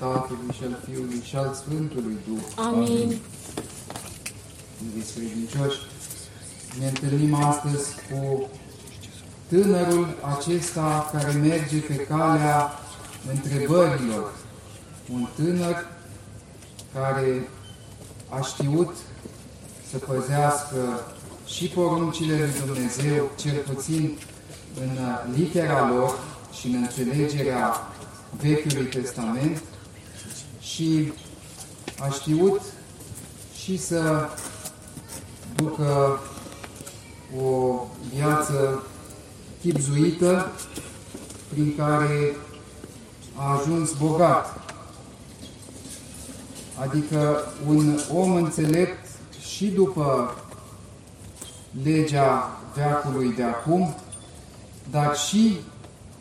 Tatălui și al Fiului și al Sfântului Duh. Amin. Iubiți credincioși, ne întâlnim astăzi cu tânărul acesta care merge pe calea întrebărilor. Un tânăr care a știut să păzească și poruncile lui Dumnezeu, cel puțin în litera lor și în înțelegerea Vechiului Testament și a știut și să ducă o viață chipzuită prin care a ajuns bogat. Adică un om înțelept și după legea veacului de acum, dar și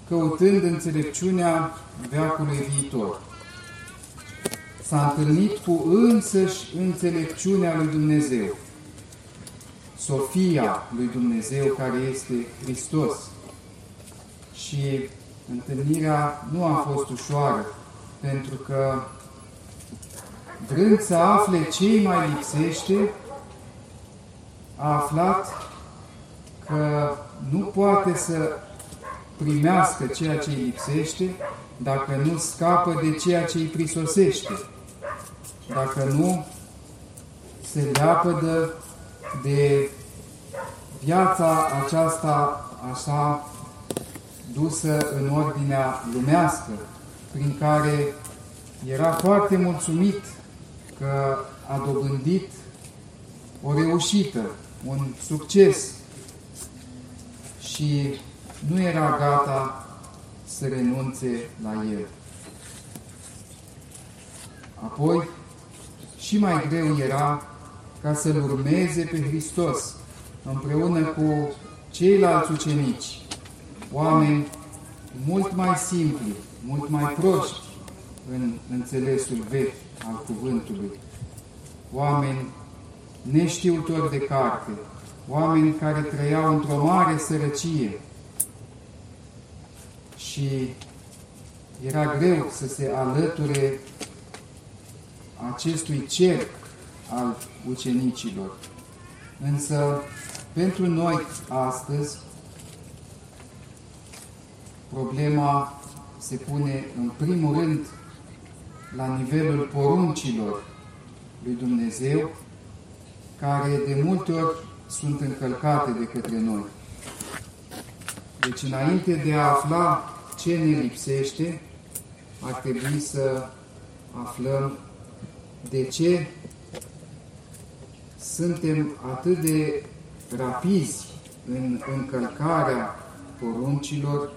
căutând înțelepciunea veacului viitor. S-a întâlnit cu însăși înțelepciunea lui Dumnezeu, Sofia lui Dumnezeu care este Hristos. Și întâlnirea nu a fost ușoară, pentru că vrând să afle ce mai lipsește, a aflat că nu poate să primească ceea ce îi lipsește dacă nu scapă de ceea ce îi prisosește, dacă nu se leapădă de viața aceasta așa dusă în ordinea lumească, prin care era foarte mulțumit că a dobândit o reușită, un succes și nu era gata să renunțe la el. Apoi, și mai greu era ca să-L urmeze pe Hristos împreună cu ceilalți ucenici, oameni mult mai simpli, mult mai proști în înțelesul vechi al cuvântului, oameni neștiutori de carte, oameni care trăiau într-o mare sărăcie. Și era greu să se alăture acestui cerc al ucenicilor. Însă, pentru noi astăzi, problema se pune în primul rând la nivelul poruncilor lui Dumnezeu, care de multe ori sunt încălcate de către noi. Deci, înainte de a afla ce ne lipsește, ar trebui să aflăm de ce suntem atât de rapizi în încălcarea poruncilor,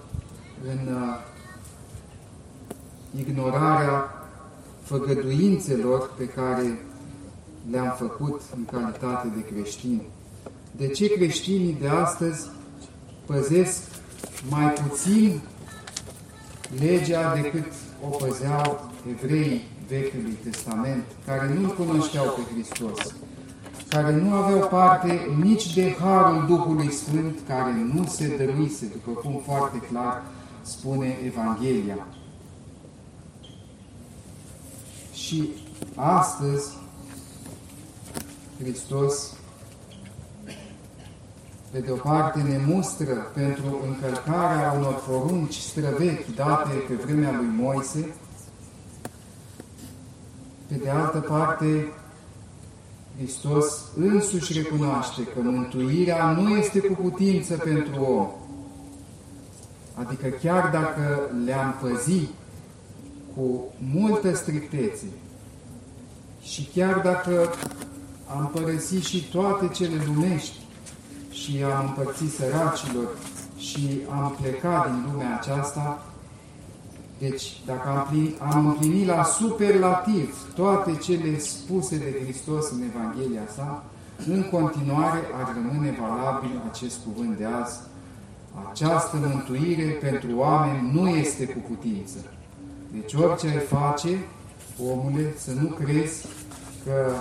în uh, ignorarea făgăduințelor pe care le-am făcut în calitate de creștini. De ce creștinii de astăzi păzesc mai puțin legea decât o păzeau evreii Vechiului Testament, care nu-L cunoșteau pe Hristos, care nu aveau parte nici de Harul Duhului Sfânt, care nu se dăruise, după cum foarte clar spune Evanghelia. Și astăzi Hristos pe de o parte ne mustră pentru încălcarea unor porunci străvechi date pe vremea lui Moise, pe de altă parte, Hristos însuși recunoaște că mântuirea nu este cu putință pentru om. Adică chiar dacă le-am păzit cu multă strictețe și chiar dacă am părăsit și toate cele lumești și am împărțit săracilor și am plecat din lumea aceasta, deci, dacă am, plin, am împlinit la superlativ toate cele spuse de Hristos în Evanghelia sa, în continuare ar rămâne valabil acest cuvânt de azi. Această mântuire pentru oameni nu este cu putință. Deci orice ai face, omule, să nu crezi că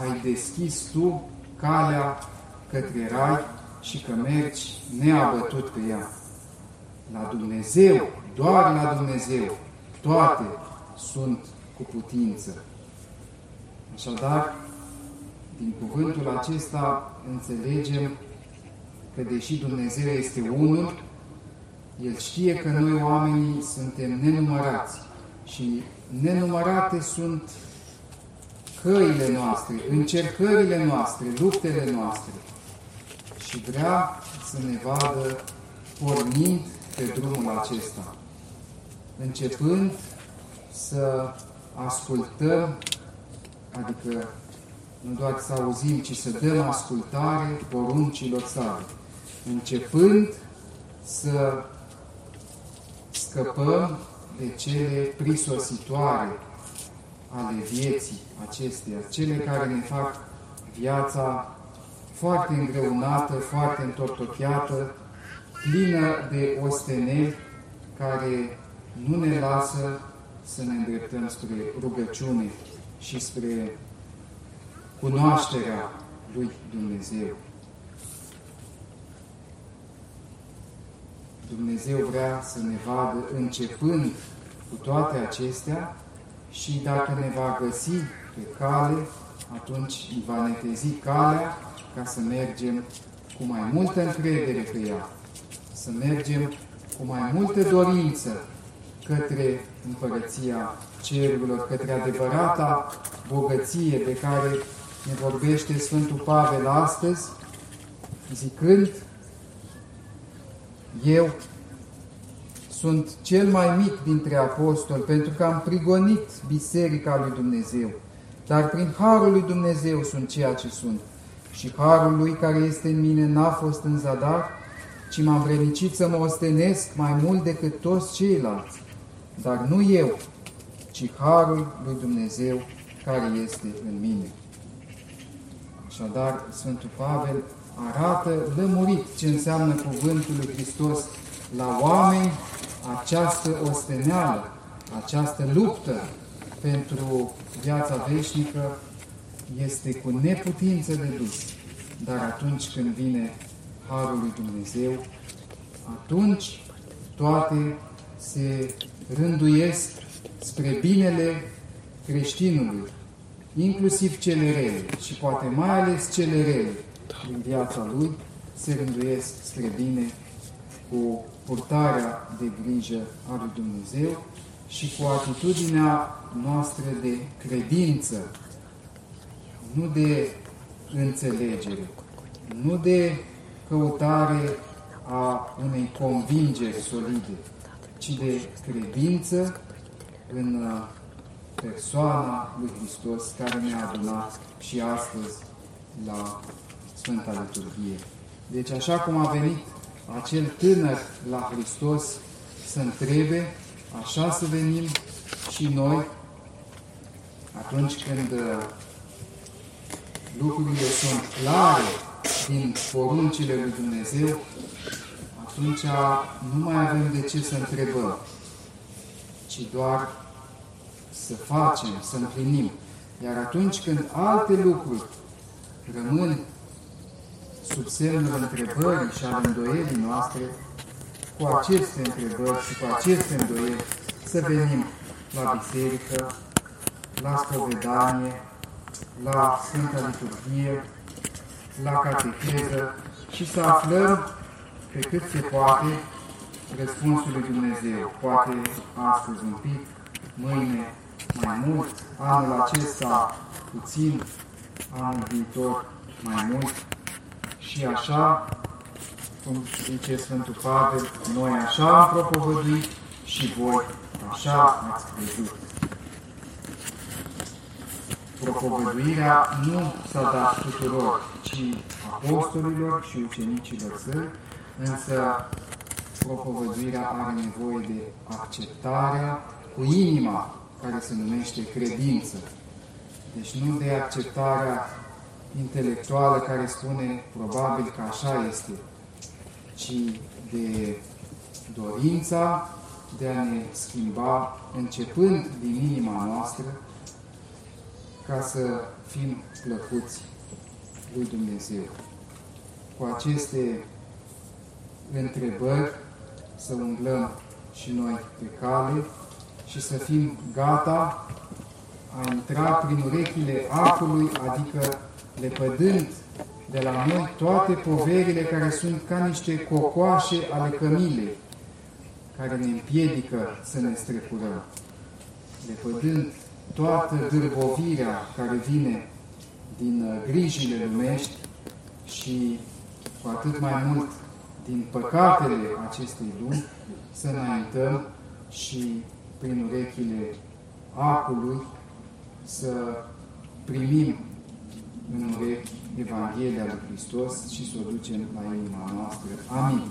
ai deschis tu calea către rai și că mergi neabătut pe ea. La Dumnezeu doar la Dumnezeu toate sunt cu putință. Așadar, din cuvântul acesta înțelegem că deși Dumnezeu este unul, El știe că noi oamenii suntem nenumărați și nenumărate sunt căile noastre, încercările noastre, luptele noastre și vrea să ne vadă pornind pe drumul acesta, începând să ascultăm, adică nu doar să auzim, ci să dăm ascultare poruncilor sale, începând să scăpăm de cele prisositoare ale vieții acesteia, cele care ne fac viața foarte îngreunată, foarte întortocheată, plină de osteneli care nu ne lasă să ne îndreptăm spre rugăciune și spre cunoașterea lui Dumnezeu. Dumnezeu vrea să ne vadă începând cu toate acestea și dacă ne va găsi pe cale, atunci va netezi calea ca să mergem cu mai multă încredere pe ea, să mergem cu mai multă dorință către împărăția cerurilor, către adevărata bogăție de care ne vorbește Sfântul Pavel astăzi, zicând, eu sunt cel mai mic dintre apostoli, pentru că am prigonit Biserica lui Dumnezeu, dar prin Harul lui Dumnezeu sunt ceea ce sunt. Și Harul lui care este în mine n-a fost în zadar, ci m-am vrednicit să mă ostenesc mai mult decât toți ceilalți. Dar nu eu, ci Harul lui Dumnezeu care este în mine. Așadar, Sfântul Pavel arată lămurit ce înseamnă cuvântul lui Hristos la oameni această osteneală, această luptă pentru viața veșnică este cu neputință de dus. Dar atunci când vine Harul lui Dumnezeu, atunci toate se rânduiesc spre binele creștinului, inclusiv cele rele și poate mai ales cele rele din viața lui se rânduiesc spre bine cu purtarea de grijă a lui Dumnezeu și cu atitudinea noastră de credință, nu de înțelegere, nu de căutare a unei convingeri solide, ci de credință în persoana lui Hristos care ne-a adunat și astăzi la Sfânta Liturghie. Deci așa cum a venit acel tânăr la Hristos să întrebe, așa să venim și noi atunci când uh, lucrurile sunt clare din poruncile lui Dumnezeu, atunci nu mai avem de ce să întrebăm, ci doar să facem, să împlinim. Iar atunci când alte lucruri rămân sub semnul întrebării și al îndoierii noastre, cu aceste întrebări și cu aceste îndoieri să venim la biserică, la spovedanie, la Sfânta Liturghie, la catecheză și să aflăm pe cât se poate răspunsul lui Dumnezeu. Poate astăzi un pic, mâine mai mult, anul acesta puțin, anul viitor mai mult, și așa, cum zice Sfântul Pavel, noi așa am propovăduit și voi așa ați crezut. Propovăduirea nu s-a dat tuturor, ci apostolilor și ucenicilor săi, însă propovăduirea are nevoie de acceptarea cu inima, care se numește credință. Deci nu de acceptarea intelectuală care spune probabil că așa este, ci de dorința de a ne schimba începând din inima noastră ca să fim plăcuți lui Dumnezeu. Cu aceste întrebări să umblăm și noi pe cale și să fim gata a intrat prin urechile acului, adică lepădând de la noi toate poverile care sunt ca niște cocoașe ale cămilei, care ne împiedică să ne strecurăm, lepădând toată dârbovirea care vine din uh, grijile lumești și cu atât mai mult din păcatele acestei lumi, să înaintăm și prin urechile acului să primim în urechi Evanghelia lui Hristos și să o ducem la inima noastră. Amin.